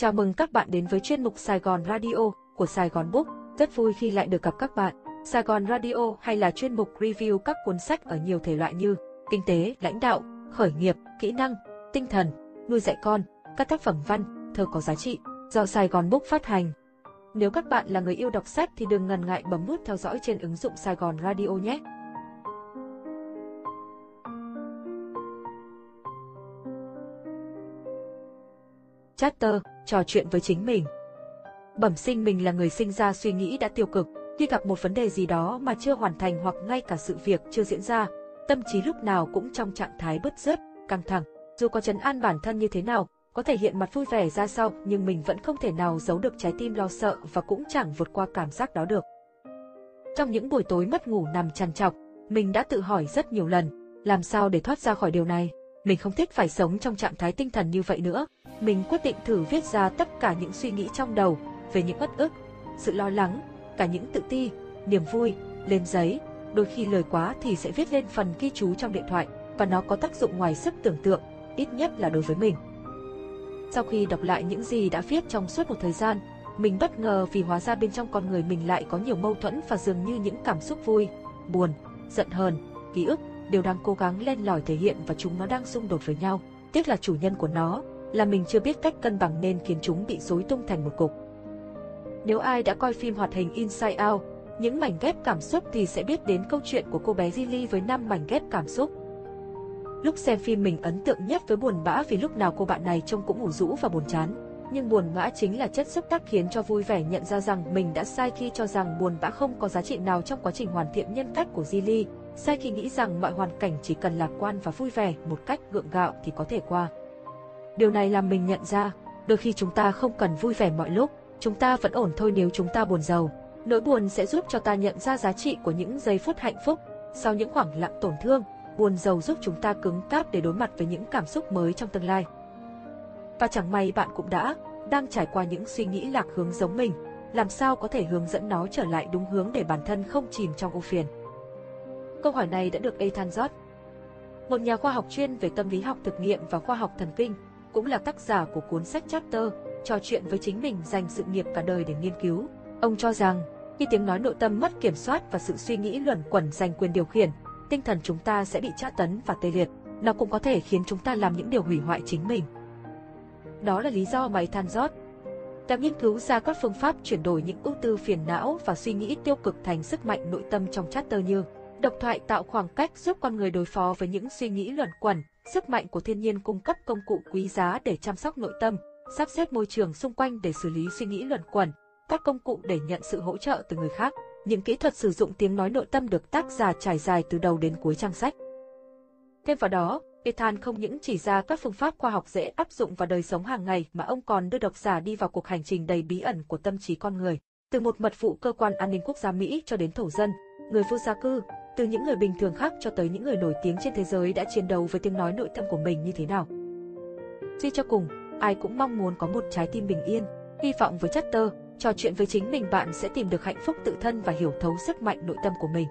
Chào mừng các bạn đến với chuyên mục Sài Gòn Radio của Sài Gòn Book. Rất vui khi lại được gặp các bạn. Sài Gòn Radio hay là chuyên mục review các cuốn sách ở nhiều thể loại như kinh tế, lãnh đạo, khởi nghiệp, kỹ năng, tinh thần, nuôi dạy con, các tác phẩm văn, thơ có giá trị do Sài Gòn Book phát hành. Nếu các bạn là người yêu đọc sách thì đừng ngần ngại bấm nút theo dõi trên ứng dụng Sài Gòn Radio nhé. Chapter trò chuyện với chính mình. Bẩm sinh mình là người sinh ra suy nghĩ đã tiêu cực, khi gặp một vấn đề gì đó mà chưa hoàn thành hoặc ngay cả sự việc chưa diễn ra, tâm trí lúc nào cũng trong trạng thái bứt rứt, căng thẳng. Dù có chấn an bản thân như thế nào, có thể hiện mặt vui vẻ ra sau, nhưng mình vẫn không thể nào giấu được trái tim lo sợ và cũng chẳng vượt qua cảm giác đó được. Trong những buổi tối mất ngủ nằm trằn trọc, mình đã tự hỏi rất nhiều lần, làm sao để thoát ra khỏi điều này. Mình không thích phải sống trong trạng thái tinh thần như vậy nữa. Mình quyết định thử viết ra tất cả những suy nghĩ trong đầu về những bất ức, sự lo lắng, cả những tự ti, niềm vui, lên giấy. Đôi khi lời quá thì sẽ viết lên phần ghi chú trong điện thoại và nó có tác dụng ngoài sức tưởng tượng, ít nhất là đối với mình. Sau khi đọc lại những gì đã viết trong suốt một thời gian, mình bất ngờ vì hóa ra bên trong con người mình lại có nhiều mâu thuẫn và dường như những cảm xúc vui, buồn, giận hờn, ký ức đều đang cố gắng len lỏi thể hiện và chúng nó đang xung đột với nhau. Tiếc là chủ nhân của nó, là mình chưa biết cách cân bằng nên khiến chúng bị rối tung thành một cục. Nếu ai đã coi phim hoạt hình Inside Out, những mảnh ghép cảm xúc thì sẽ biết đến câu chuyện của cô bé Jilly với 5 mảnh ghép cảm xúc. Lúc xem phim mình ấn tượng nhất với buồn bã vì lúc nào cô bạn này trông cũng ngủ rũ và buồn chán. Nhưng buồn bã chính là chất xúc tác khiến cho vui vẻ nhận ra rằng mình đã sai khi cho rằng buồn bã không có giá trị nào trong quá trình hoàn thiện nhân cách của Jilly sai khi nghĩ rằng mọi hoàn cảnh chỉ cần lạc quan và vui vẻ một cách gượng gạo thì có thể qua. Điều này làm mình nhận ra, đôi khi chúng ta không cần vui vẻ mọi lúc, chúng ta vẫn ổn thôi nếu chúng ta buồn giàu. Nỗi buồn sẽ giúp cho ta nhận ra giá trị của những giây phút hạnh phúc, sau những khoảng lặng tổn thương, buồn giàu giúp chúng ta cứng cáp để đối mặt với những cảm xúc mới trong tương lai. Và chẳng may bạn cũng đã, đang trải qua những suy nghĩ lạc hướng giống mình, làm sao có thể hướng dẫn nó trở lại đúng hướng để bản thân không chìm trong ưu phiền. Câu hỏi này đã được Ethan Zott, một nhà khoa học chuyên về tâm lý học thực nghiệm và khoa học thần kinh, cũng là tác giả của cuốn sách Chapter, trò chuyện với chính mình dành sự nghiệp cả đời để nghiên cứu. Ông cho rằng, khi tiếng nói nội tâm mất kiểm soát và sự suy nghĩ luẩn quẩn giành quyền điều khiển, tinh thần chúng ta sẽ bị tra tấn và tê liệt. Nó cũng có thể khiến chúng ta làm những điều hủy hoại chính mình. Đó là lý do mà Ethan Jot đã nghiên cứu ra các phương pháp chuyển đổi những ưu tư phiền não và suy nghĩ tiêu cực thành sức mạnh nội tâm trong chapter như Độc thoại tạo khoảng cách giúp con người đối phó với những suy nghĩ luẩn quẩn, sức mạnh của thiên nhiên cung cấp công cụ quý giá để chăm sóc nội tâm, sắp xếp môi trường xung quanh để xử lý suy nghĩ luẩn quẩn, các công cụ để nhận sự hỗ trợ từ người khác. Những kỹ thuật sử dụng tiếng nói nội tâm được tác giả trải dài từ đầu đến cuối trang sách. Thêm vào đó, Ethan không những chỉ ra các phương pháp khoa học dễ áp dụng vào đời sống hàng ngày mà ông còn đưa độc giả đi vào cuộc hành trình đầy bí ẩn của tâm trí con người. Từ một mật vụ cơ quan an ninh quốc gia Mỹ cho đến thổ dân, người vô gia cư, từ những người bình thường khác cho tới những người nổi tiếng trên thế giới đã chiến đấu với tiếng nói nội tâm của mình như thế nào. Suy cho cùng, ai cũng mong muốn có một trái tim bình yên, hy vọng với Chatter, trò chuyện với chính mình bạn sẽ tìm được hạnh phúc tự thân và hiểu thấu sức mạnh nội tâm của mình.